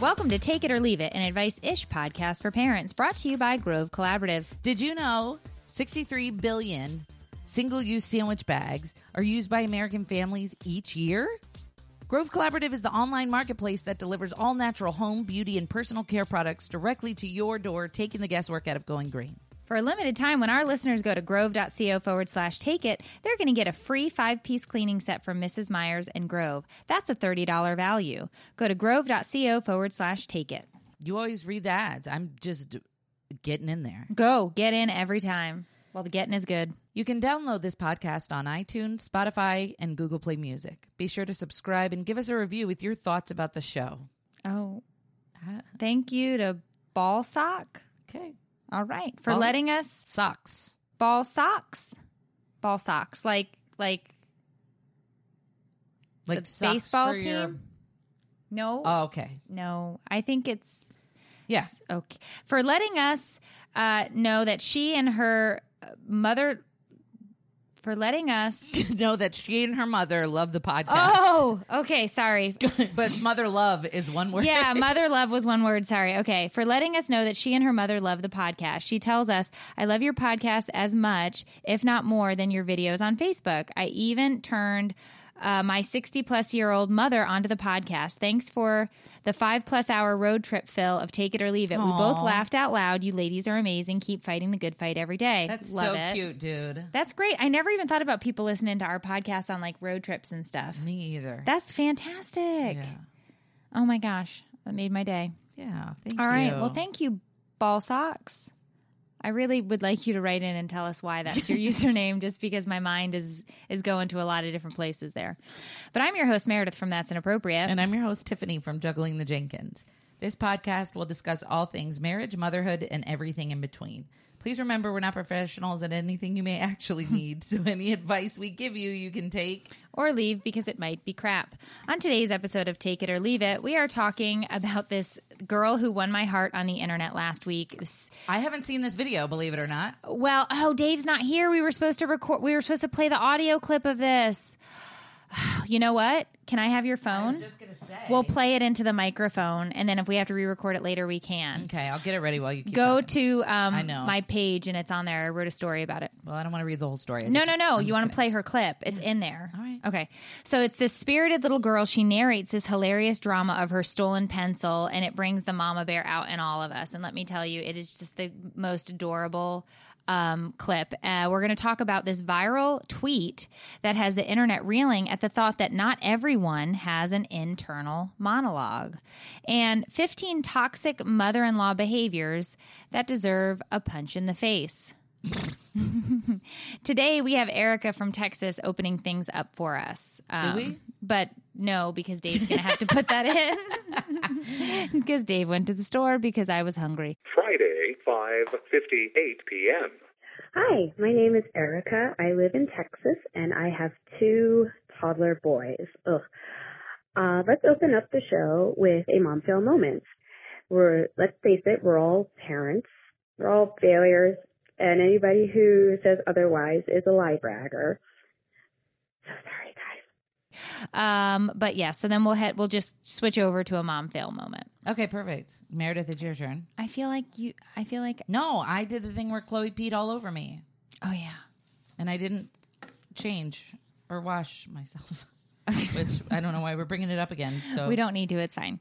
Welcome to Take It or Leave It, an advice ish podcast for parents brought to you by Grove Collaborative. Did you know 63 billion single use sandwich bags are used by American families each year? Grove Collaborative is the online marketplace that delivers all natural home, beauty, and personal care products directly to your door, taking the guesswork out of going green. For a limited time, when our listeners go to grove.co forward slash take it, they're going to get a free five piece cleaning set from Mrs. Meyer's and Grove. That's a $30 value. Go to grove.co forward slash take it. You always read the ads. I'm just getting in there. Go, get in every time. Well, the getting is good. You can download this podcast on iTunes, Spotify, and Google Play Music. Be sure to subscribe and give us a review with your thoughts about the show. Oh, ah. thank you to Ball Sock. Okay. All right, for Ball- letting us Socks. ball socks, ball socks, like like Like The socks baseball for your- team? no, Oh, okay. no. I think it's Yeah. okay for letting us uh, know that she and her mother for letting us. know that she and her mother love the podcast. Oh, okay. Sorry. but mother love is one word. Yeah, mother love was one word. Sorry. Okay. For letting us know that she and her mother love the podcast. She tells us, I love your podcast as much, if not more, than your videos on Facebook. I even turned uh, my 60 plus year old mother onto the podcast. Thanks for the five plus hour road trip, Phil, of Take It or Leave It. We both laughed out loud. You ladies are amazing. Keep fighting the good fight every day. That's love so it. cute, dude. That's great. I never even thought about people listening to our podcast on like road trips and stuff. Me either. That's fantastic. yeah. Oh my gosh. That made my day. Yeah. Thank All you. right. Well, thank you, Ball Socks. I really would like you to write in and tell us why that's your username, just because my mind is is going to a lot of different places there. But I'm your host Meredith from That's Inappropriate. And I'm your host, Tiffany from Juggling the Jenkins. This podcast will discuss all things marriage, motherhood, and everything in between. Please remember we're not professionals at anything you may actually need. So any advice we give you, you can take. or leave because it might be crap. On today's episode of Take It or Leave It, we are talking about this girl who won my heart on the internet last week. This, I haven't seen this video, believe it or not. well, oh, Dave's not here. We were supposed to record. We were supposed to play the audio clip of this. You know what? Can I have your phone? gonna say. We'll play it into the microphone, and then if we have to re-record it later, we can. Okay, I'll get it ready while you keep Go talking. to um, I know. my page, and it's on there. I wrote a story about it. Well, I don't want to read the whole story. I No, just- no, no. I'm You want to gonna- play her clip? It's in there. All right. Okay. So it's this spirited little girl. She narrates this hilarious drama of her stolen pencil, and it brings the mama bear out in all of us. And let me tell you, it is just the most adorable um, clip. Uh, we're going to talk about this viral tweet that has the internet reeling at the thought that not everyone has an internal monologue, and 15 toxic mother in law behaviors that deserve a punch in the face. Today we have Erica from Texas opening things up for us. Um, we? But no, because Dave's going to have to put that in. Because Dave went to the store because I was hungry. Friday, 5:58 p.m. Hi, my name is Erica. I live in Texas and I have two toddler boys. Ugh. Uh, let's open up the show with a mom fail moment. We're, let's face it, we're all parents. We're all failures and anybody who says otherwise is a lie bragger. So sorry guys. Um, but yeah, so then we'll head. We'll just switch over to a mom fail moment. Okay, perfect. Meredith, it's your turn. I feel like you. I feel like. No, I did the thing where Chloe peed all over me, Oh yeah. and I didn't change or wash myself. Which I don't know why we're bringing it up again. So We don't need to. It's fine.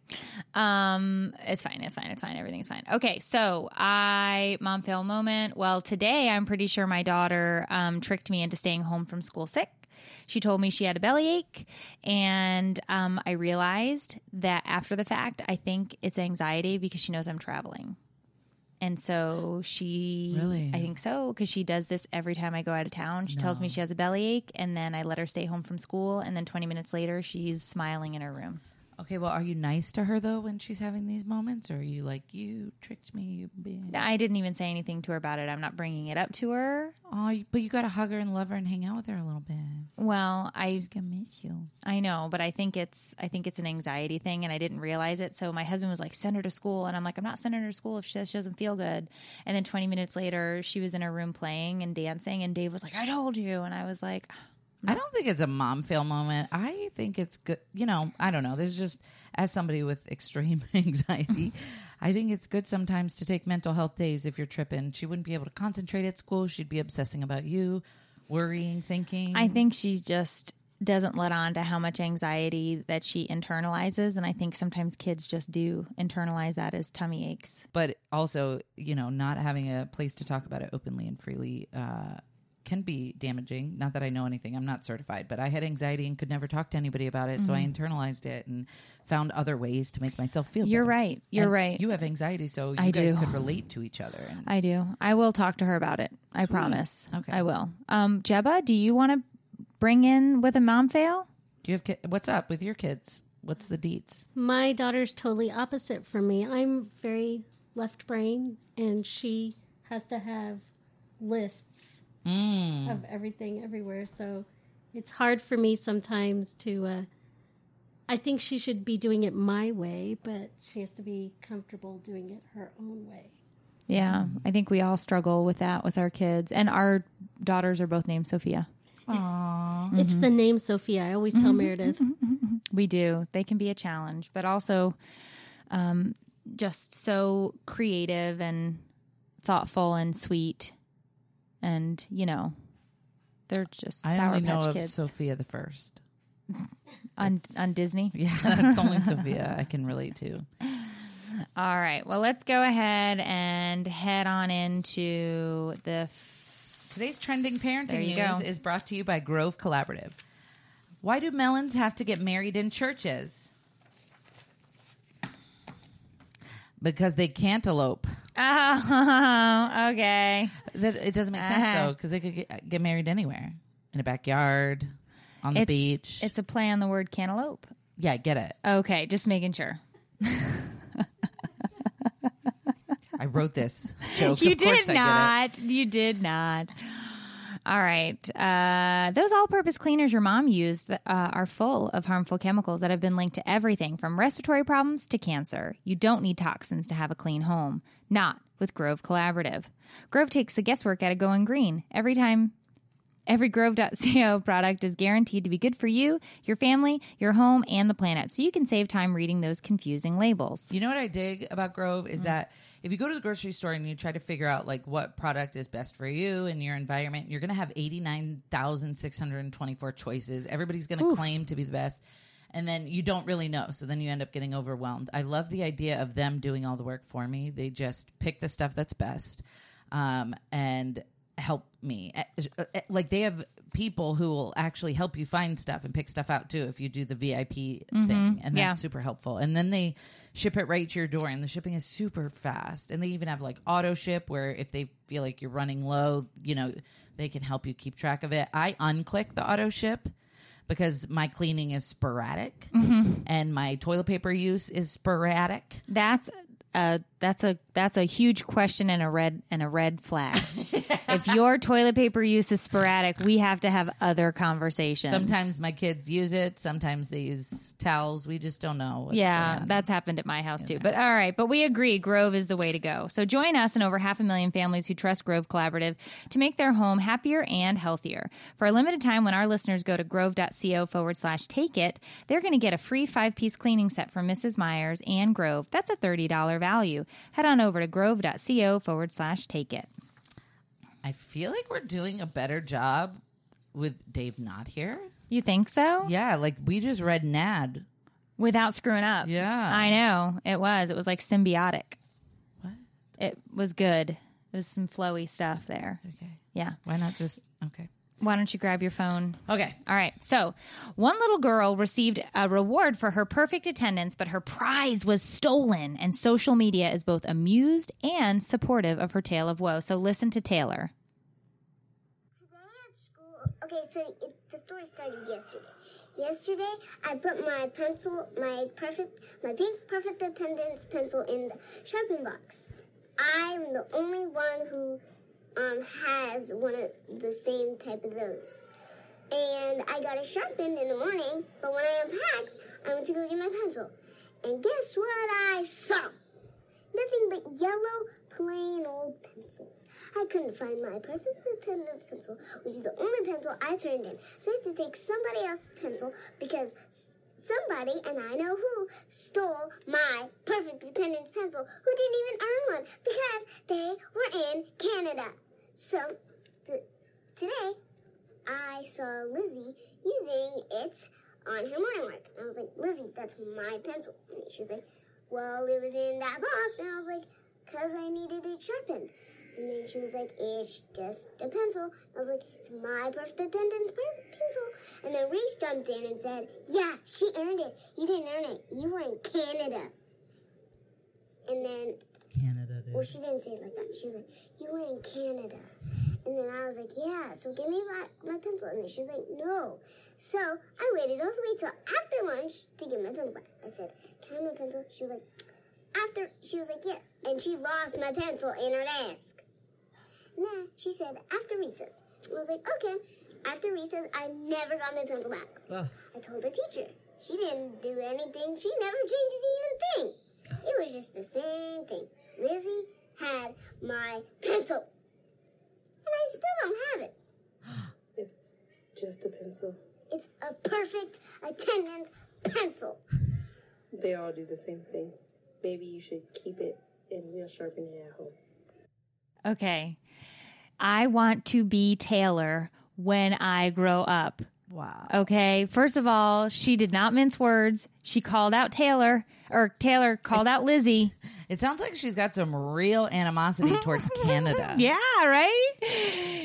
Um, it's fine. It's fine. It's fine. Everything's fine. Okay. So I mom fail moment. Well, today I'm pretty sure my daughter um, tricked me into staying home from school sick. She told me she had a bellyache, and um, I realized that after the fact, I think it's anxiety because she knows I'm traveling. And so she, Really? I think so, because she does this every time I go out of town. She tells me she has a bellyache, and then I let her stay home from school, and then 20 minutes later, she's smiling in her room. Okay, well, are you nice to her though when she's having these moments, or are you like you tricked me? You being I didn't even say anything to her about it. I'm not bringing it up to her. oh, but you got to hug her and love her and hang out with her a little bit. Well, I She's gonna miss you. I know, but I think it's I think it's an anxiety thing, and I didn't realize it. So my husband was like, "Send her to school," and I'm like, "I'm not sending her to school if she she doesn't feel good." And then 20 minutes later, she was in her room playing and dancing, and Dave was like, "I told you," and I was like, I don't think it's a mom fail moment. I think it's good. You know, I don't know. There's just, as somebody with extreme anxiety, I think it's good sometimes to take mental health days if you're tripping. She wouldn't be able to concentrate at school. She'd be obsessing about you, worrying, thinking. I think she just doesn't let on to how much anxiety that she internalizes. And I think sometimes kids just do internalize that as tummy aches. but also, you know, not having a place to talk about it openly and freely uh, can be damaging. Not that I know anything, I'm not certified, but I had anxiety and could never talk to anybody about it. So I internalized it and found other ways to make myself feel Mm-hmm. You're better. right. You're And right. You have anxiety, so you I guys do. could relate to each other. And I do. I will talk to her about it. I promise. Okay. I will. Um, Jeba, do you want to bring in with a mom fail? do you have ki- what's up with your kids? What's the deets? My daughter's totally opposite from me. I'm very left brain, and she has to have lists Mm. of everything everywhere. So it's hard for me sometimes to. Uh, I think she should be doing it my way, but she has to be comfortable doing it her own way. Yeah, I think we all struggle with that with our kids, and our daughters are both named Sophia. Aww. It's the name Sophia. I always tell Meredith. We do. They can be a challenge, but also um, just so creative and thoughtful and sweet, and you know, they're just I sour only know patch of kids Sofia the First. on on Disney. Yeah, that's only Sophia I can relate to. All right. Well, let's go ahead and head on into the. F- Today's trending There parenting you news go. is brought to you by Grove Collaborative. Why do melons have to get married in churches? Because they can't oh, okay. That it doesn't make sense Uh-huh. though, because they could get, get married anywhere in a backyard, on the It's beach. It's a play on the word cantaloupe. yeah, I get it. Okay, just making sure. I wrote this joke. you of course did I get it. not. You did not. All right. Uh, those all purpose cleaners your mom used uh, are full of harmful chemicals that have been linked to everything from respiratory problems to cancer. You don't need toxins to have a clean home. Not with Grove Collaborative. Grove takes the guesswork out of going green. Every time Every Grove.co product is guaranteed to be good for you, your family, your home, and the planet, so you can save time reading those confusing labels. You know what I dig about Grove Mm. is that if you go to the grocery store and you try to figure out like what product is best for you and your environment, you're going to have 89,624 choices. Everybody's going to claim to be the best. And then you don't really know. So then you end up getting overwhelmed. I love the idea of them doing all the work for me. They just pick the stuff that's best um, and help me. Eh, eh, Like they have people who will actually help you find stuff and pick stuff out too if you do the VIP thing. And that's Mm-hmm. Yeah. super helpful. And then they ship it right to your door, and the shipping is super fast. And they even have like auto ship where if they feel like you're running low, you know, they can help you keep track of it. I unclick the auto ship because my cleaning is sporadic Mm-hmm. and my toilet paper use is sporadic. That's a that's a that's a huge question and a red and a red flag. if your toilet paper use is sporadic, we have to have other conversations. Sometimes my kids use it, sometimes they use towels. We just don't know. What's yeah, going on. that's happened at my house too. But all right, but we agree Grove is the way to go. So join us and over half a million families who trust Grove Collaborative to make their home happier and healthier. For a limited time, when our listeners go to grove.co forward slash take it, they're going to get a free five piece cleaning set from Mrs. Meyer's and Grove. That's a $30 value. Head on over to grove.co forward slash take it. I feel like we're doing a better job with Dave not here. You think so? Yeah, like we just read Nad. Without screwing up. Yeah. I know. It was. It was like symbiotic. What? It was good. It was some flowy stuff there. Okay. Yeah. Why not just okay? Why don't you grab your phone? Okay. All right. So, one little girl received a reward for her perfect attendance, but her prize was stolen, and social media is both amused and supportive of her tale of woe. So, listen to Taylor. Today at school, okay, so it, the story started yesterday. Yesterday, I put my pencil, my perfect, my pink perfect attendance pencil in the sharpen box. I'm the only one who um, has one of the same type of those. And I got it sharpened in the morning, but when I unpacked, I went to go get my pencil. And guess what I saw? Nothing but yellow, plain old pencils. I couldn't find my perfect attendance pencil, which is the only pencil I turned in. So I had to take somebody else's pencil because somebody, and I know who, stole my perfect attendance pencil who didn't even earn one because they were in Canada. So th- today, I saw Lizzie using it on her morning work. And I was like, Lizzie, that's my pencil. And she was like, well, it was in that box. And I was like, because I needed it sharpened. And then she was like, it's just a pencil. I was like, it's my perfect attendance pencil. And then Reese jumped in and said, yeah, she earned it. You didn't earn it. You were in Canada. And then Canada. well, she didn't say it like that. She was like, "You were in Canada," and then I was like, "Yeah." So give me my, my pencil, and then she was like, "No." So I waited all the way till after lunch to get my pencil back. I said, "Can I have my pencil?" She was like, "After." She was like, "Yes," and she lost my pencil in her desk. Nah, she said after recess. I was like, "Okay." After recess, I never got my pencil back. I told the teacher. She didn't do anything. She never changed the even thing. It was just the same thing. Lizzie had my pencil. And I still don't have it. It's just a pencil. It's a perfect attendance pencil. They all do the same thing. Maybe you should keep it and we'll sharpen it at home. Okay. I want to be Taylor when I grow up. Wow. Okay. First of all, she did not mince words. She called out Taylor, or Taylor called out Lizzie. It sounds like she's got some real animosity towards Canada. Yeah, right?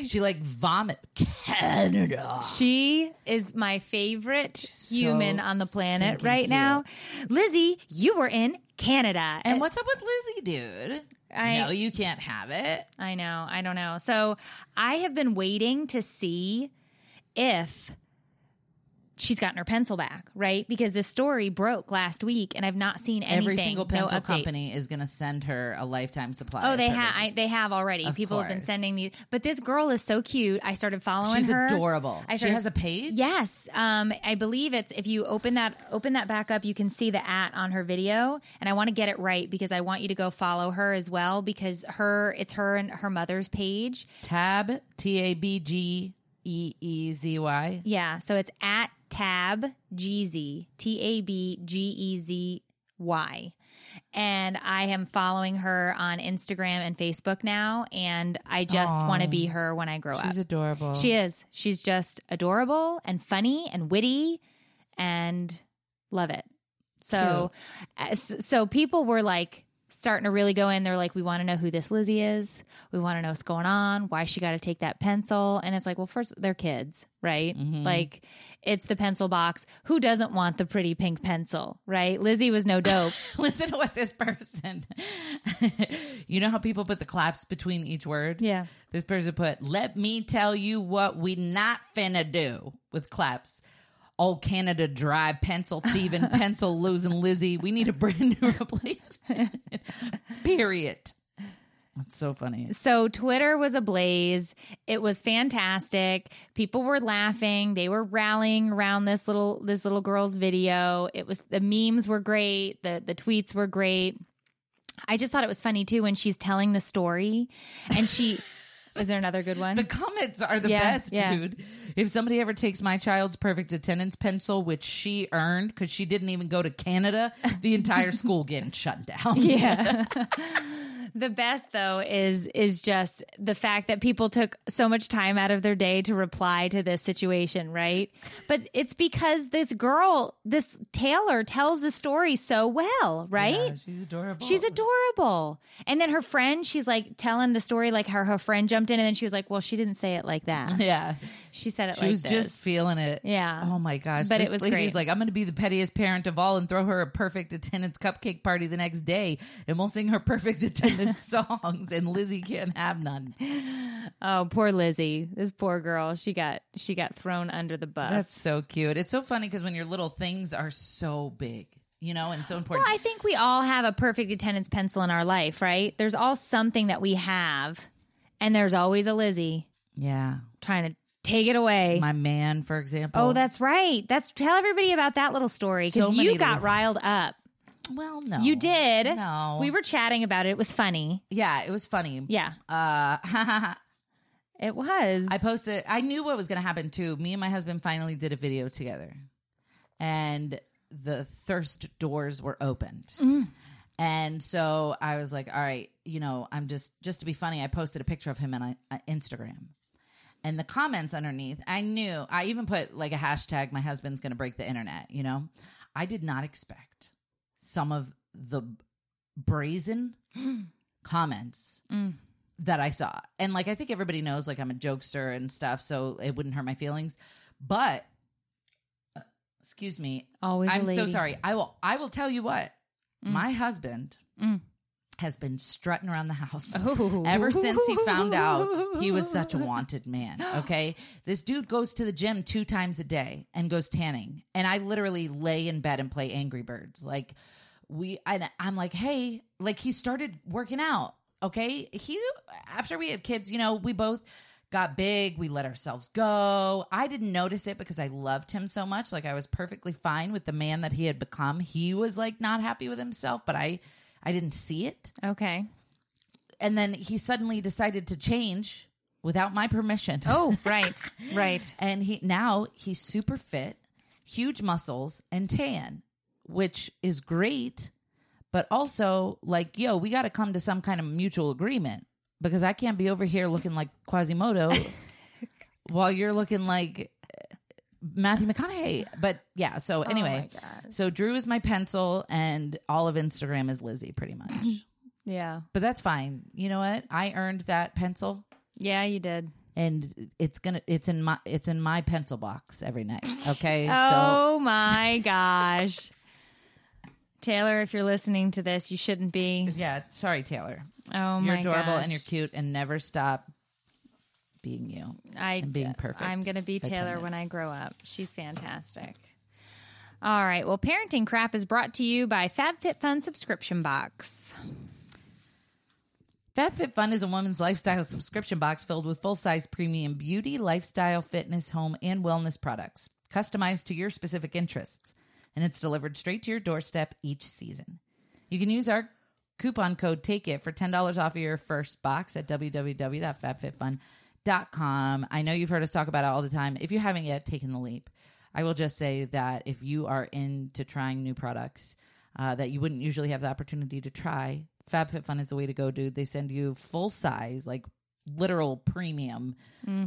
She like vomit Canada. She is my favorite human on the planet right cute. now. Lizzie, you were in Canada. And what's up with Lizzie, dude? I- know you can't have it. I know. I don't know. So I have been waiting to see if she's gotten her pencil back, right? Because this story broke last week and I've not seen anything. Every single pencil update. company is going to send her a lifetime supply. Oh, they have. They have already. Of People have been sending these. But this girl is so cute. I started following She's her. adorable. I she has a page. Yes, um, I believe it's if you open that open that back up, you can see the at on her video, and I want to get it right because I want you to go follow her as well because her it's her and her mother's page. Tab T A B G E E Z Y. Yeah, so it's at tab gz t a b g e z y, and I am following her on Instagram and Facebook now, and I just want to be her when I grow up. She's adorable. She is. She's just adorable and funny and witty and love it. So as- uh, so people were like starting to really go in they're like we want to know who this Lizzie is. We want to know what's going on, why she got to take that pencil and it's like well first they're kids, right? Mm-hmm. Like it's the pencil box. Who doesn't want the pretty pink pencil, right? Lizzie was no dope. Listen to what this person. you know how people put the claps between each word? Yeah. This person put, "Let me tell you what we not finna do" with claps. Old Canada dry pencil thieving, pencil losing Lizzie. We need a brand new replacement. Period. That's so funny. So Twitter was ablaze. It was fantastic. People were laughing. They were rallying around this little this little girl's video. It was the memes were great. The the tweets were great. I just thought it was funny too when she's telling the story and she is there another good one? The comments are the Yeah, best, yeah. dude. If somebody ever takes my child's perfect attendance pencil, which she earned because she didn't even go to Canada, the entire school getting shut down. Yeah. the best though is is just the fact that people took so much time out of their day to reply to this situation, right? But it's because this girl, this Taylor tells the story so well, right? Yeah, she's adorable. She's adorable. And then her friend, she's like telling the story like how her friend jumped in and then she was like, "Well, she didn't say it like that. Yeah. She said it She like was this." just feeling it. Yeah. Oh my gosh. But it was lady's great. like, I'm going to be the pettiest parent of all and throw her a perfect attendance cupcake party the next day, and we'll sing her perfect attendance songs, and Lizzie can't have none. Oh, poor Lizzie. This poor girl. She got she got thrown under the bus. That's so cute. It's so funny because when your little things are so big, you know, and so important. Well, I think we all have a perfect attendance pencil in our life, right? There's all something that we have, and there's always a Lizzie yeah. trying to take it away. My man, for example. oh, that's right. That's tell everybody about that little story because you got riled up. Well, no. You did. No. We were chatting about it. It was funny. Yeah, it was funny. Yeah, Uh, it was. I posted. I knew what was going to happen too. Me and my husband finally did a video together, and the thirst doors were opened. And so I was like, "All right, you know, I'm just just to be funny." I posted a picture of him on uh, Instagram, and the comments underneath. I knew. I even put like a hashtag. My husband's going to break the internet. You know, I did not expect some of the brazen comments Mm. that I saw. And like I think everybody knows like I'm a jokester and stuff, so it wouldn't hurt my feelings. But uh, excuse me, Always I'm so sorry. I will I will tell you what. My husband Mm. has been strutting around the house Oh. ever since he found out he was such a wanted man. Okay. This dude goes to the gym two times a day and goes tanning. And I literally lay in bed and play Angry Birds. Like, we, I, I'm like, hey, like he started working out. Okay. He, after we had kids, you know, we both got big. We let ourselves go. I didn't notice it because I loved him so much. Like, I was perfectly fine with the man that he had become. He was like not happy with himself, but I, I didn't see it Okay. and then he suddenly decided to change without my permission. Oh, right, right. and he now he's super fit, huge muscles and tan, which is great, but also like, yo, we got to come to some kind of mutual agreement because I can't be over here looking like Quasimodo while you're looking like uh, Matthew McConaughey. But yeah, so oh anyway, Oh so Drew is my pencil and all of Instagram is Lizzie pretty much. Yeah. But that's fine. You know what? I earned that pencil Yeah, you did. and it's gonna it's in my it's in my pencil box every night. Okay. Oh my gosh. Taylor, if you're listening to this, you shouldn't be. Yeah, sorry, Taylor. Oh you're my adorable gosh. and you're cute and never stop being you. I, and being perfect I'm going to be Taylor when I grow up. She's fantastic. All right. Well, Parenting Crap is brought to you by FabFitFun Subscription Box. FabFitFun is a woman's lifestyle subscription box filled with full-size premium beauty, lifestyle, fitness, home, and wellness products, customized to your specific interests, and it's delivered straight to your doorstep each season. You can use our coupon code Take It for ten dollars off of your first box at www.fabfitfun.com. I know you've heard us talk about it all the time. If you haven't yet taken the leap, I will just say that if you are into trying new products uh, that you wouldn't usually have the opportunity to try, FabFitFun is the way to go, dude. They send you full size, like literal premium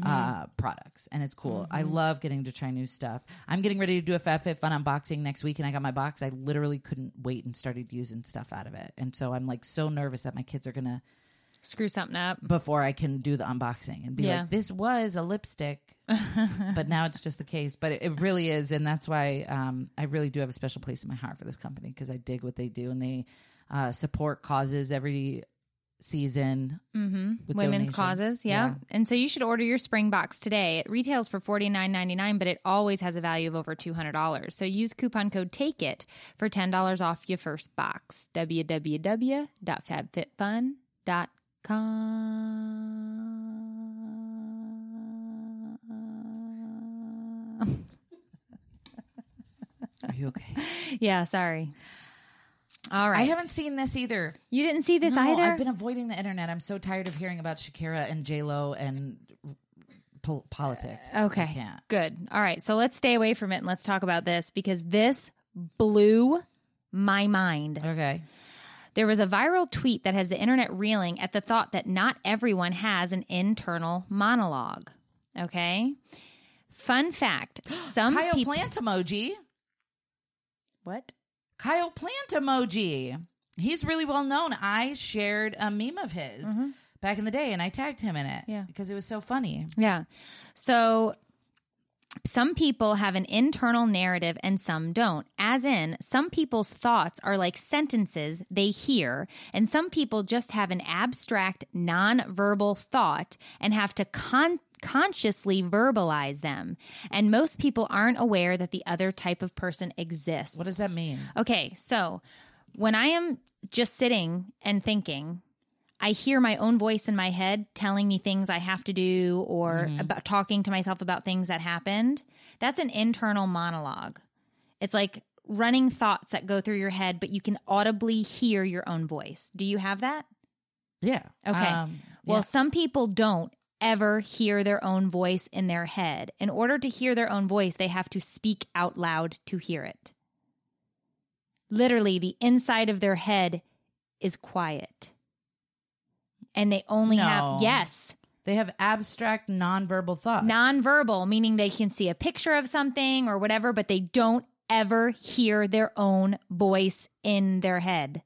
uh, products, and it's cool. I love getting to try new stuff. I'm getting ready to do a FabFitFun unboxing next week, and I got my box. I literally couldn't wait and started using stuff out of it, and so I'm like so nervous that my kids are gonna Screw something up. before I can do the unboxing and be Yeah. like, this was a lipstick, but now it's just the case. But it, it really is. And that's why um, I really do have a special place in my heart for this company because I dig what they do and they uh, support causes every season. Mm-hmm. with Women's donations. causes, yeah. Yeah. And so you should order your spring box today. It retails for forty nine ninety nine, but it always has a value of over two hundred dollars. So use coupon code Take It for ten dollars off your first box. www.fabfitfun.com. Are you okay? yeah, sorry. All right. I haven't seen this either. You didn't see this No, either. I've been avoiding the internet. I'm so tired of hearing about Shakira and J Lo and pol- politics. Okay. Good. All right. So let's stay away from it and let's talk about this because this blew my mind. Okay. There was a viral tweet that has the internet reeling at the thought that not everyone has an internal monologue. Okay. Fun fact some Kyle people. Plant emoji. what? Kyle Plant emoji. He's really well known. I shared a meme of his mm-hmm. back in the day and I tagged him in it. Yeah. Because it was so funny. Yeah. So some people have an internal narrative and some don't. As in, some people's thoughts are like sentences they hear, and some people just have an abstract, non-verbal thought and have to con- consciously verbalize them. And most people aren't aware that the other type of person exists. What does that mean? Okay, so when I am just sitting and thinking, I hear my own voice in my head telling me things I have to do or about talking to myself about things that happened. That's an internal monologue. It's like running thoughts that go through your head, but you can audibly hear your own voice. Do you have that? Yeah. Okay. Um, Well, yeah. some people don't ever hear their own voice in their head. In order to hear their own voice, they have to speak out loud to hear it. Literally, the inside of their head is quiet. And they only No. have, yes, they have abstract nonverbal thoughts. nonverbal, meaning they can see a picture of something or whatever, but they don't ever hear their own voice in their head.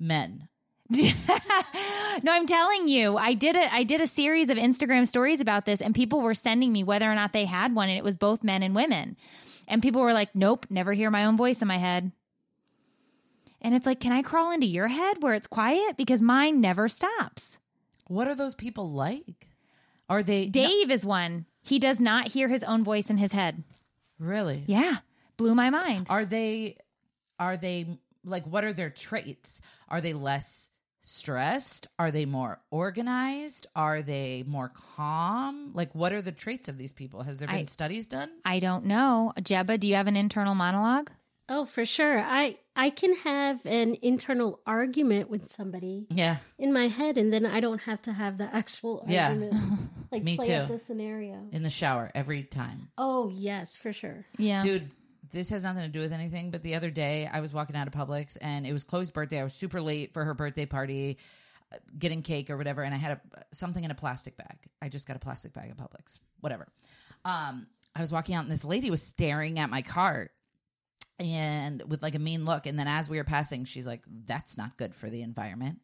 men. no, I'm telling you, I did a I did a series of Instagram stories about this, and people were sending me whether or not they had one, and it was both men and women. And people were like, "Nope, never hear my own voice in my head." And it's like, can I crawl into your head where it's quiet because mine never stops? What are those people like? Are they Dave is one. He does not hear his own voice in his head. really? Yeah, blew my mind. Are they are they like what are their traits? Are they less stressed? Are they more organized? Are they more calm? Like what are the traits of these people? Has there been I- studies done? I don't know. Jebba, do you have an internal monologue? Oh, for sure. I I can have an internal argument with somebody Yeah. in my head, and then I don't have to have the actual Yeah. Like Me play out too. the scenario. In the shower every time. Oh yes, for sure. Yeah. Dude, this has nothing to do with anything, but the other day I was walking out of Publix and it was Chloe's birthday. I was super late for her birthday party, uh, getting cake or whatever, and I had a, something in a plastic bag. I just got a plastic bag at Publix, whatever. Um, I was walking out and this lady was staring at my cart and with like a mean look. And then as we were passing, she's like, "That's not good for the environment."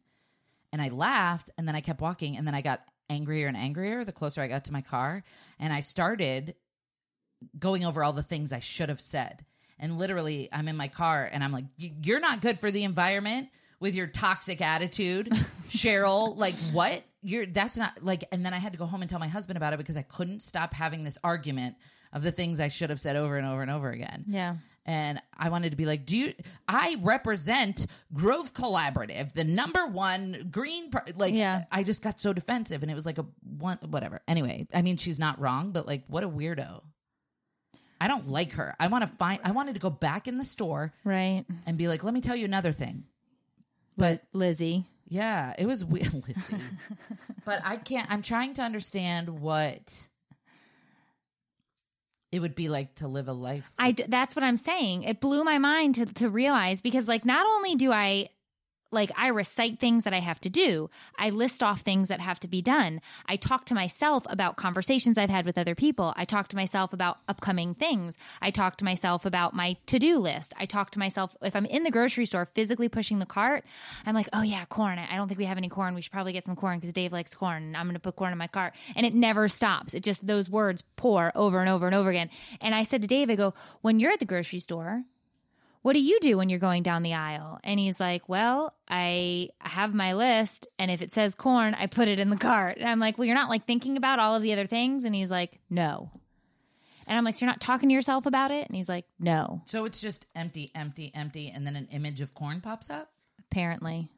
And I laughed, and then I kept walking, and then I got angrier and angrier the closer I got to my car, and I started going over all the things I should have said. And literally, I'm in my car and I'm like, You're not good for the environment with your toxic attitude, Cheryl. Like, what? You're that's not like, and then I had to go home and tell my husband about it because I couldn't stop having this argument of the things I should have said over and over and over again. Yeah. And I wanted to be like, do you? I represent Grove Collaborative, the number one green. Par-. Like, Yeah. I just got so defensive, and it was like a one, whatever. Anyway, I mean, she's not wrong, but like, what a weirdo. I don't like her. I want to find. I wanted to go back in the store Right. and be like, let me tell you another thing. But Lizzie. Yeah, it was weird, Lizzie. but I can't. I'm trying to understand what it would be like to live a life. I d- that's what I'm saying. It blew my mind to to realize because like not only do I like I recite things that I have to do, I list off things that have to be done. I talk to myself about conversations I've had with other people. I talk to myself about upcoming things. I talk to myself about my to-do list. I talk to myself if I'm in the grocery store physically pushing the cart, I'm like, "Oh yeah, corn. I don't think we have any corn. We should probably get some corn because Dave likes corn. I'm going to put corn in my cart." And it never stops. It just those words pour over and over and over again. And I said to Dave, I go, "When you're at the grocery store, what do you do when you're going down the aisle? And he's like, well, I have my list. And if it says corn, I put it in the cart. And I'm like, well, you're not like thinking about all of the other things. And he's like, no. And I'm like, so you're not talking to yourself about it? And he's like, no, So it's just empty, empty, empty, and then an image of corn pops up. apparently.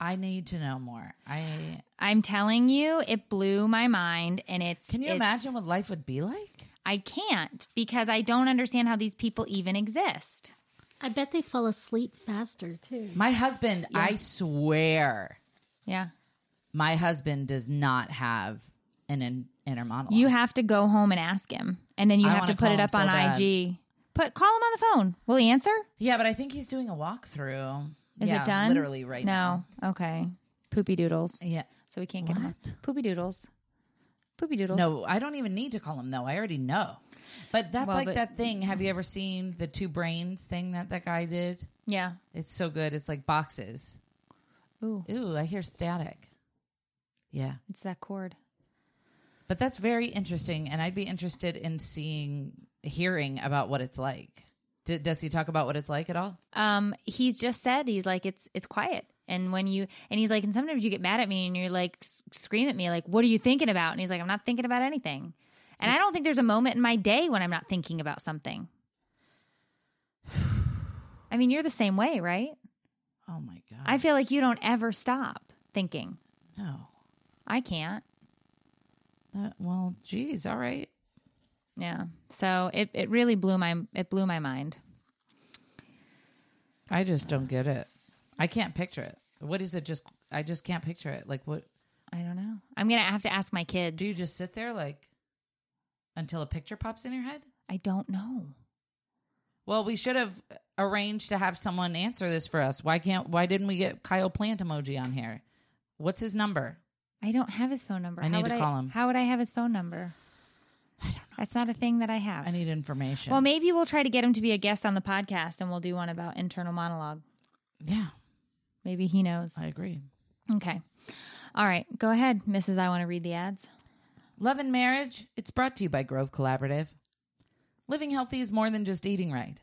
I need to know more. I I'm telling you, it blew my mind. And it's. can you it's- imagine what life would be like? I can't because I don't understand how these people even exist. I bet they fall asleep faster too. My husband, I swear, Yeah. my husband does not have an in, inner monologue. You have to go home and ask him. And then you I have to put it up so on bad. IG. Put call him on the phone. Will he answer? yeah, but I think he's doing a walkthrough. Is Yeah, it done? Literally right no. now. Okay. Poopy doodles. Yeah. So we can't get him. Poopy doodles. Poopy doodles. No, I don't even need to call him though. I already know. But that's Well, like but- that thing. Have you ever seen the two brains thing that that guy did? Yeah. It's so good. It's like boxes. Ooh. Ooh, I hear static. Yeah. It's that cord. But that's very interesting, and I'd be interested in seeing, hearing about what it's like. D- does he talk about what it's like at all? Um, he's just said he's like it's it's quiet. And when you and he's like, and sometimes you get mad at me and you're like scream at me like, what are you thinking about? And he's like, I'm not thinking about anything. And I don't think there's a moment in my day when I'm not thinking about something. I mean, you're the same way, right? Oh my god! I feel like you don't ever stop thinking. no. I can't. That, well, geez, all right. Yeah. So it, it really blew my it blew my mind. I just don't get it. I can't picture it. What is it? Just I just can't picture it. Like what? I don't know. I'm gonna have to ask my kids. Do you just sit there like until a picture pops in your head? I don't know. Well, we should have arranged to have someone answer this for us. Why can't? Why didn't we get Kyle Plant emoji on here? What's his number? I don't have his phone number. I need to call him. How would I have his phone number? I don't know. That's not a thing that I have. I need information. well, maybe we'll try to get him to be a guest on the podcast, and we'll do one about internal monologue. yeah, Maybe he knows. I agree. Okay. All right. Go ahead, Mrs. I want to read the ads. Love and Marriage, it's brought to you by Grove Collaborative. Living healthy is more than just eating right.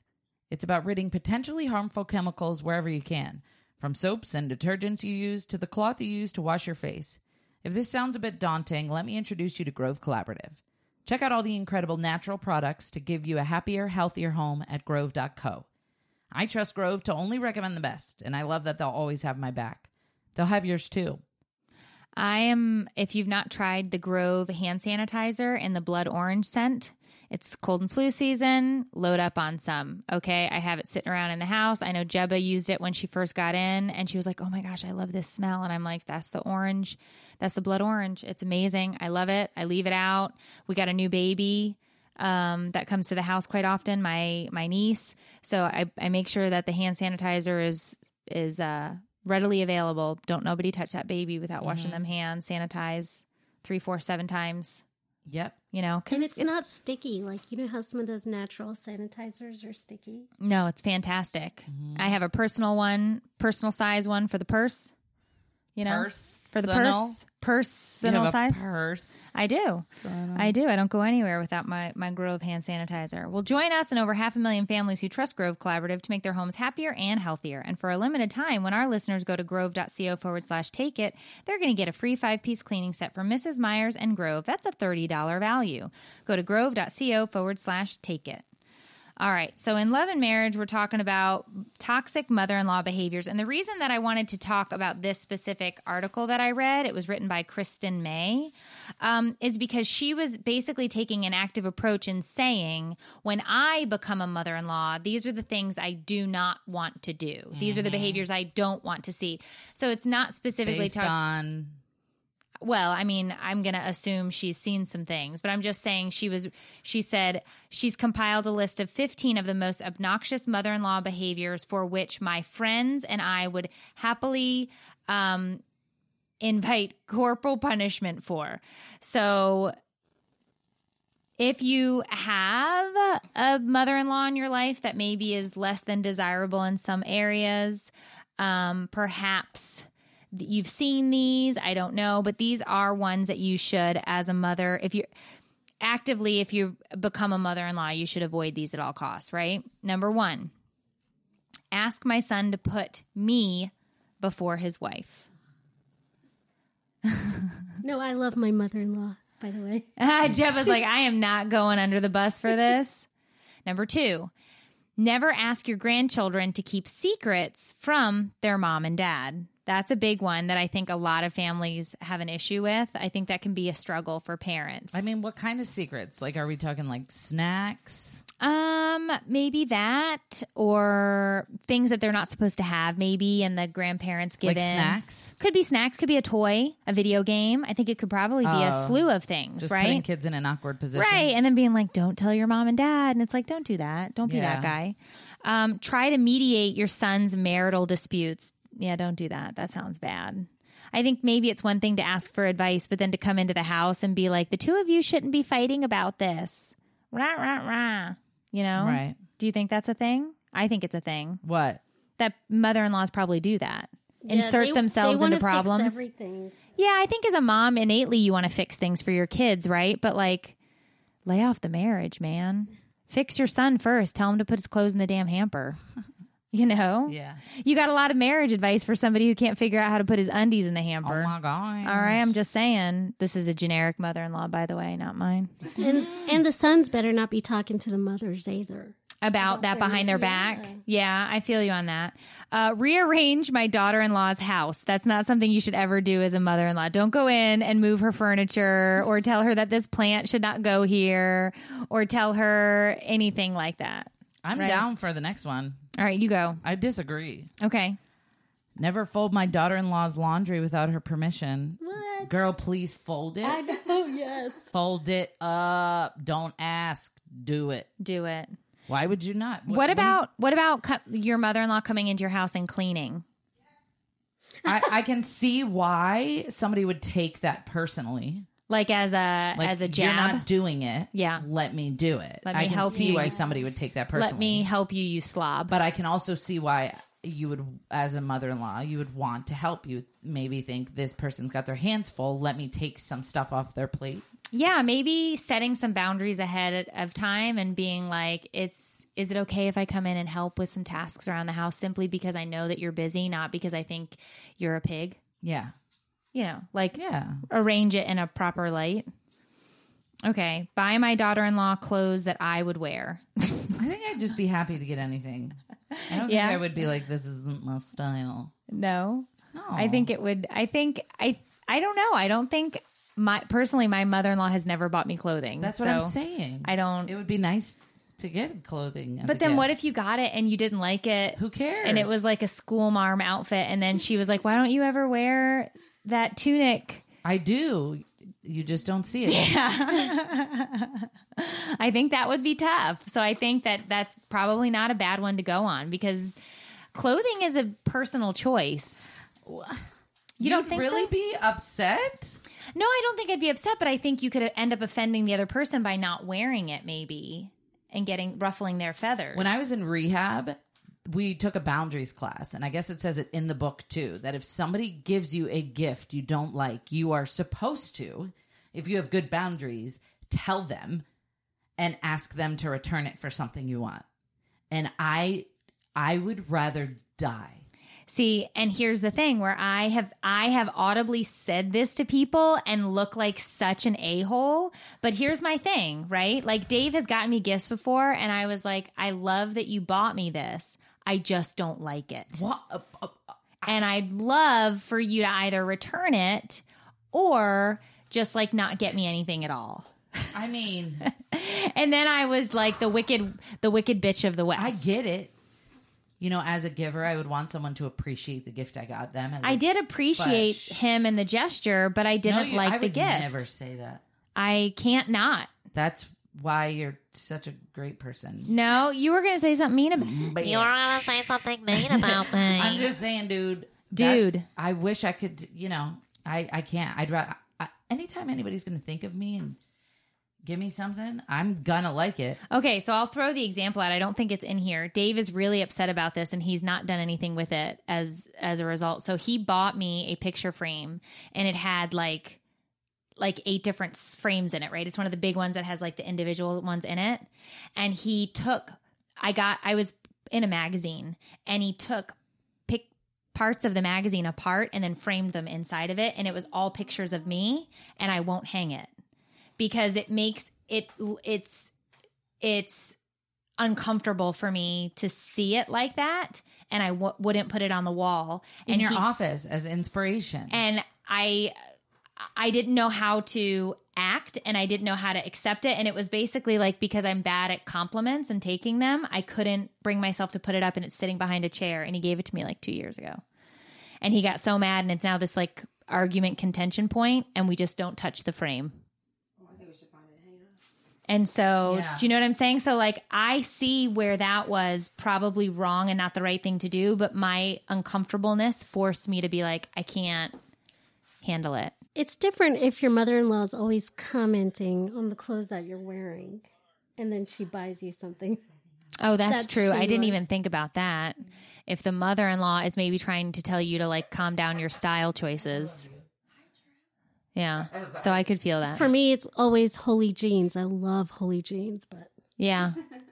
It's about ridding potentially harmful chemicals wherever you can, from soaps and detergents you use to the cloth you use to wash your face. If this sounds a bit daunting, let me introduce you to Grove Collaborative. Check out all the incredible natural products to give you a happier, healthier home at grove.co. I trust Grove to only recommend the best, and I love that they'll always have my back. They'll have yours too. I am, if you've not tried the Grove hand sanitizer in the blood orange scent, it's cold and flu season. Load up on some. Okay. I have it sitting around in the house. I know Jebba used it when she first got in and she was like, oh my gosh, I love this smell. And I'm like, that's the orange. That's the blood orange. It's amazing. I love it. I leave it out. We got a new baby um, that comes to the house quite often, my my niece. So I, I make sure that the hand sanitizer is is uh, readily available. Don't nobody touch that baby without washing them hands. Sanitize three, four, seven times. Yep. You know, because And it's, not sticky. Like, you know how some of those natural sanitizers are sticky? no, it's fantastic. I have a personal one, personal size one for the purse. You know, for the purse, personal You have a size. Purse. I do. I do. I don't go anywhere without my, my Grove hand sanitizer. Well, join us and over half a million families who trust Grove Collaborative to make their homes happier and healthier. And for a limited time, when our listeners go to grove.co forward slash take it, they're going to get a free five piece cleaning set from Mrs. Meyer's and Grove. That's a $30 value. Go to grove.co forward slash take it. All right. So in Love and Marriage, we're talking about toxic mother in law behaviors. And the reason that I wanted to talk about this specific article that I read, it was written by Kristen May, um, is because she was basically taking an active approach in saying, when I become a mother in law, these are the things I do not want to do. These are the behaviors I don't want to see. So it's not specifically talking on well, I mean, I'm going to assume she's seen some things, but I'm just saying she was, she said she's compiled a list of 15 of the most obnoxious mother in law behaviors for which my friends and I would happily um, invite corporal punishment for. So if you have a mother in law in your life that maybe is less than desirable in some areas, um, perhaps you've seen these i don't know but these are ones that you should as a mother if you actively if you become a mother-in-law you should avoid these at all costs right number one ask my son to put me before his wife No, I love my mother in law, by the way. Jeff was like, I am not going under the bus for this. Number two, never ask your grandchildren to keep secrets from their mom and dad. That's a big one that I think a lot of families have an issue with. I think that can be a struggle for parents. I mean, what kind of secrets? Like, are we talking like snacks? um, maybe that or things that they're not supposed to have, maybe, and the grandparents give Like in. snacks? Could be snacks, could be a toy, a video game. I think it could probably be a Oh. slew of things, Just right? putting kids in an awkward position. Right. And then being like, don't tell your mom and dad. And it's like, don't do that. Don't be Yeah. that guy. Um, try to mediate your son's marital disputes. Yeah, don't do that. That sounds bad. I think maybe it's one thing to ask for advice, but then to come into the house and be like, the two of you shouldn't be fighting about this. Rah, rah, rah. You know? Right. Do you think that's a thing? I think it's a thing. What? That mother in laws probably do that. Yeah, Insert they- themselves they into wanna fix problems. everything. Yeah, I think as a mom, innately you want to fix things for your kids, right? But like, lay off the marriage, man. Fix your son first. Tell him to put his clothes in the damn hamper. You know? Yeah. You got a lot of marriage advice for somebody who can't figure out how to put his undies in the hamper. Oh hamper. my god. All right, I'm just saying. This is a generic mother in law, by the way, not mine. And, and the sons better not be talking to the mothers either. About that behind their back. Yeah, I feel you on that. Uh, rearrange my daughter in law's house. That's not something you should ever do as a mother in law. Don't go in and move her furniture or tell her that this plant should not go here or tell her anything like that. I'm Right. down for the next one. All right, you go. I disagree. Okay. Never fold my daughter in law's laundry without her permission. What? Girl, please fold it. I know, yes. Fold it up. Don't ask. Do it. Do it. Why would you not? What about what about co- your mother-in-law coming into your house and cleaning? I, I can see why somebody would take that personally. Like as a Like, as a jab. You're not doing it. Yeah. Let me do it. Let I me can help see you. why somebody would take that personally. Let me help you, you slob. But I can also see why you would, as a mother-in-law, you would want to help. You maybe think this person's got their hands full. Let me take some stuff off their plate. yeah, maybe setting some boundaries ahead of time and being like, it's is it okay if I come in and help with some tasks around the house simply because I know that you're busy, not because I think you're a pig. Yeah. You know, like Yeah. arrange it in a proper light. Okay, buy my daughter-in-law clothes that I would wear. I think I'd just be happy to get anything. I don't Yeah. think I would be like, this isn't my style. No. No. I think it would I think I I don't know. I don't think my personally my mother-in-law has never bought me clothing. That's what I'm saying. I don't It would be nice to get clothing. But then gift. what if you got it and you didn't like it? Who cares? And it was like a school marm outfit and then she was like, "Why don't you ever wear that tunic?" I do. You just don't see it. Yeah. I think that would be tough. So I think that that's probably not a bad one to go on because clothing is a personal choice. You don't think really so? be upset? No, I don't think I'd be upset, but I think you could end up offending the other person by not wearing it, maybe, and getting ruffling their feathers. When I was in rehab, we took a boundaries class, and I guess it says it in the book too that if somebody gives you a gift you don't like, you are supposed to, if you have good boundaries, tell them and ask them to return it for something you want. And I I would rather die. See, and here's the thing where I have I have audibly said this to people and look like such an a-hole, but here's my thing, right? Like Dave has gotten me gifts before and I was like, "I love that you bought me this. I just don't like it." And I'd love for you to either return it or just like not get me anything at all. I mean, And then I was like the wicked the wicked bitch of the west. I get it. You know, as a giver, I would want someone to appreciate the gift I got them. I a- did appreciate But- him and the gesture, but I didn't you- like I the would gift. Never say that. I can't not. That's why you're such a great person. No, you were going to say something mean about You were gonna say something mean about me. I'm just saying, dude. that- Dude. I wish I could. You know, I I can't. I'd rather. I, anytime anybody's gonna think of me and give me something, I'm gonna like it. Okay, so I'll throw the example out. I don't think it's in here. Dave is really upset about this and he's not done anything with it as as a result. So he bought me a picture frame and it had like like eight different frames in it, right? It's one of the big ones that has like the individual ones in it. And he took I got I was in a magazine and he took pick parts of the magazine apart and then framed them inside of it and it was all pictures of me and I won't hang it because it makes it it's it's uncomfortable for me to see it like that and I w- wouldn't put it on the wall In and your he- office as inspiration. and I I didn't know how to act and I didn't know how to accept it and it was basically like because I'm bad at compliments and taking them I couldn't bring myself to put it up and it's sitting behind a chair and he gave it to me like 2 years ago. And he got so mad and it's now this like argument contention point and we just don't touch the frame. And so, Yeah. do you know what I'm saying? So, like, I see where that was probably wrong and not the right thing to do, but my uncomfortableness forced me to be like, I can't handle it. It's different if your mother in law is always commenting on the clothes that you're wearing and then she buys you something. Oh, that's That true. I didn't even think about that. If the mother in law is maybe trying to tell you to like calm down your style choices. Yeah. So I could feel that. For me, it's always holey jeans. I love holey jeans, but Yeah.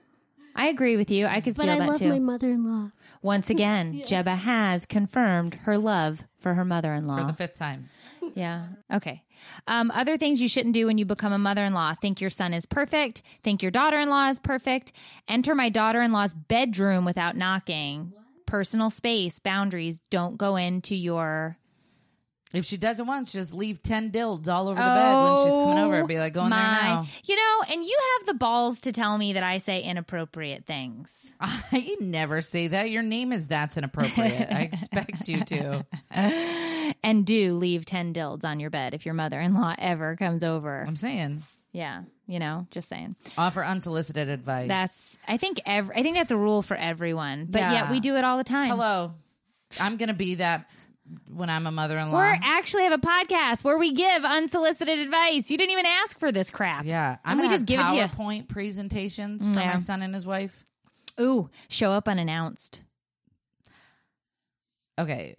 I agree with you. I could but feel I that love too. my mother in law. Once again, Jebba has confirmed her love for her mother in law. for the fifth time. Yeah. Okay. Um, other things you shouldn't do when you become a mother in law think your son is perfect, think your daughter in law is perfect, enter my daughter in law's bedroom without knocking, personal space, boundaries, don't go into your If she doesn't want, just leave ten dilds all over the bed when she's coming over. Be like, go in there Oh now. You know, and you have the balls to tell me that I say inappropriate things. I never say that. Your name is that's inappropriate. I expect you to. And do leave 10 dilds on your bed if your mother in law ever comes over. I'm saying Yeah, you know, just saying. offer unsolicited advice. That's, I think, every, I think that's a rule for everyone. But Yeah. yet we do it all the time. hello. I'm gonna be that when I'm a mother-in-law. We actually have a podcast where we give unsolicited advice. You didn't even ask for this crap. yeah, I'm we just give it to you. PowerPoint presentations for Yeah. my son and his wife. Ooh, show up unannounced. Okay.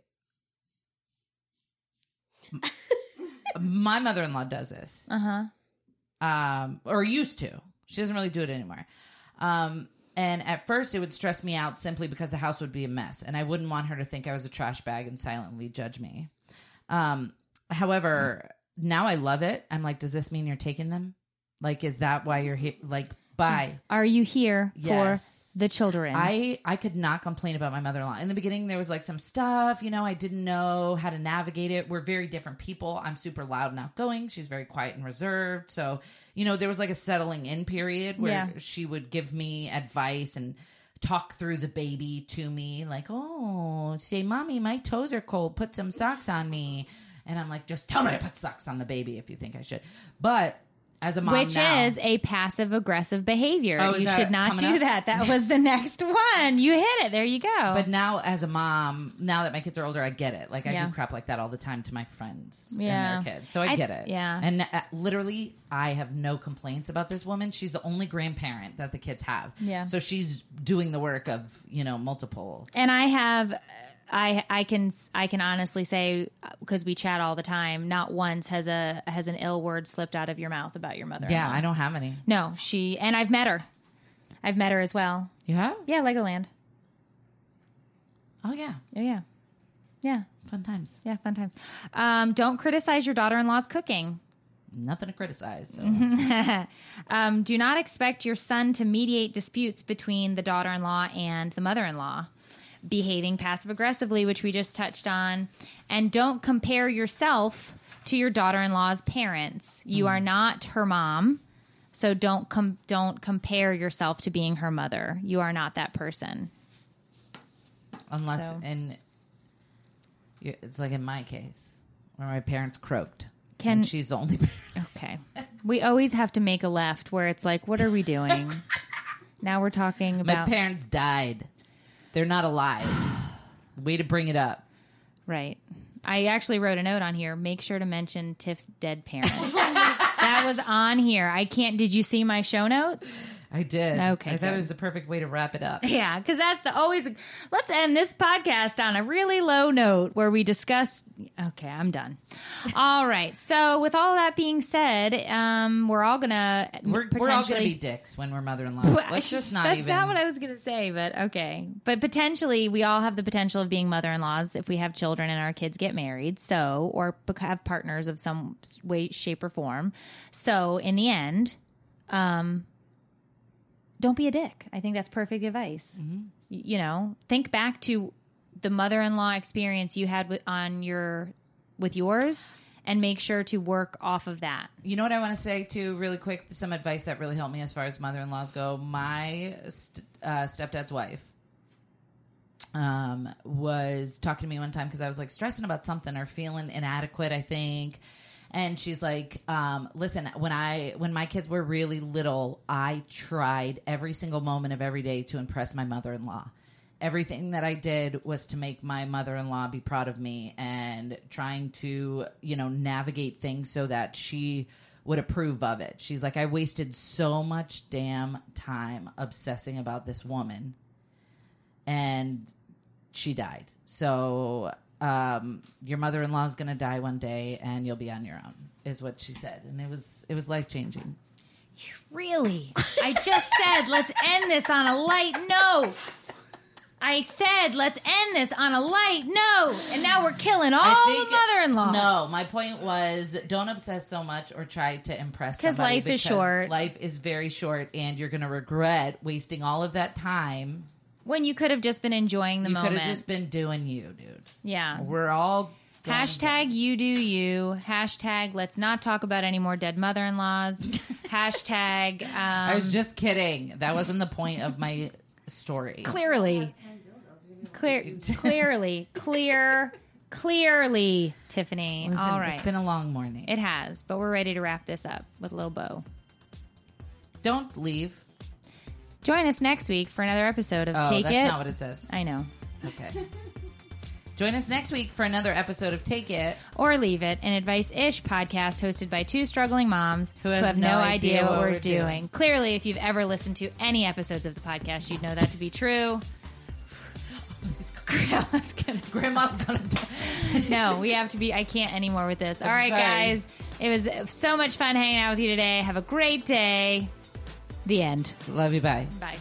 my mother-in-law does this. Uh huh. um, or used to. She doesn't really do it anymore. Um, and at first, it would stress me out simply because the house would be a mess, and I wouldn't want her to think I was a trash bag and silently judge me. Um, however, now I love it. I'm like, does this mean you're taking them? Like, is that why you're here? Like, bye. Are you here Yes. for the children? I I could not complain about my mother-in-law. In the beginning there was like some stuff, you know, I didn't know how to navigate it. We're very different people. I'm super loud and outgoing. She's very quiet and reserved. So, you know, there was like a settling in period where Yeah. she would give me advice and talk through the baby to me like, "Oh, say, "Mommy, my toes are cold. Put some socks on me." And I'm like, "Just tell me to put socks on the baby if you think I should." But as a mom Which now- is a passive aggressive behavior. Oh, you should not do up? that. That was the next one. You hit it. There you go. But now, as a mom, now that my kids are older, I get it. Like I Yeah. do crap like that all the time to my friends Yeah. and their kids, so I, I- get it. yeah. and uh, literally, I have no complaints about this woman. She's the only grandparent that the kids have. Yeah. so she's doing the work of you know multiple. and I have I I can I can honestly say because we chat all the time, not once has a has an ill word slipped out of your mouth about your mother. Yeah, I don't have any. No, she and I've met her. I've met her as well. You have? Yeah, Legoland. Oh yeah, Yeah, yeah, yeah, fun times. yeah. Fun times. Um, don't criticize your daughter-in-law's cooking. Nothing to criticize. So. um, do not expect your son to mediate disputes between the daughter in law and the mother in law. Behaving passive aggressively, which we just touched on. And don't compare yourself to your daughter in law's parents. You mm. are not her mom. So don't com- don't compare yourself to being her mother. You are not that person. Unless So- in, it's like in my case where my parents croaked. Can- and she's the only. Okay. We always have to make a left where it's like, what are we doing? now we're talking My about parents died. They're not alive. Way to bring it up. Right. I actually wrote a note on here. Make sure to mention Tiff's dead parents. that was on here. I can't. Did you see my show notes? I did. Okay, I thought it was the perfect way to wrap it up. Yeah, because that's the always. Let's end this podcast on a really low note where we discuss. Okay, I'm done. all right. So with all that being said, um, we're all gonna We're, we're all going to be dicks when we're mother-in-laws. Let's just not That's even. not what I was going to say, but okay. But potentially, we all have the potential of being mother-in-laws if we have children and our kids get married. So, or have partners of some way, shape, or form. So, in the end, um, don't be a dick. I think that's perfect advice. Mm-hmm. Y- You know, think back to the mother-in-law experience you had with on your with yours, and make sure to work off of that. You know what I want to say too, really quick? Some advice that really helped me as far as mother-in-laws go. My st- uh, stepdad's wife um, was talking to me one time because I was like stressing about something or feeling inadequate. I think. And she's like, um, "Listen, when I when my kids were really little, I tried every single moment of every day to impress my mother-in-law. Everything that I did was to make my mother-in-law be proud of me and trying to, you know, navigate things so that she would approve of it. She's like, I wasted so much damn time obsessing about this woman and she died. So um, your mother in law is going to die one day, and you'll be on your own, is what she said, and it was it was life changing. Really? I just said let's end this on a light note. I said let's end this on a light note, and now we're killing all the mother-in-laws. No, my point was don't obsess so much or try to impress somebody life is because short. Life is very short, and you're going to regret wasting all of that time. When you could have just been enjoying the moment. you could have just been doing you, dude. yeah, We're all Hashtag you do you. Hashtag let's not talk about any more dead mother in laws. Hashtag um, I was just kidding. That wasn't the point of my story. clearly, clear, clearly, clear, clearly, Tiffany. Listen, All right, It's been a long morning. it has, but we're ready to wrap this up with a little bow. Don't leave. Join us next week for another episode of Oh, Take that's It. not what it says. I know. Okay. Join us next week for another episode of Take It. or Leave It, an advice ish podcast hosted by two struggling moms who have no idea what we're doing. Clearly, if you've ever listened to any episodes of the podcast, you'd know that to be true. Grandma's gonna Grandma's gonna. die. no, we have to be. I can't anymore with this. All right, sorry. guys. It was so much fun hanging out with you today. Have a great day. The end. Love you. Bye. Bye.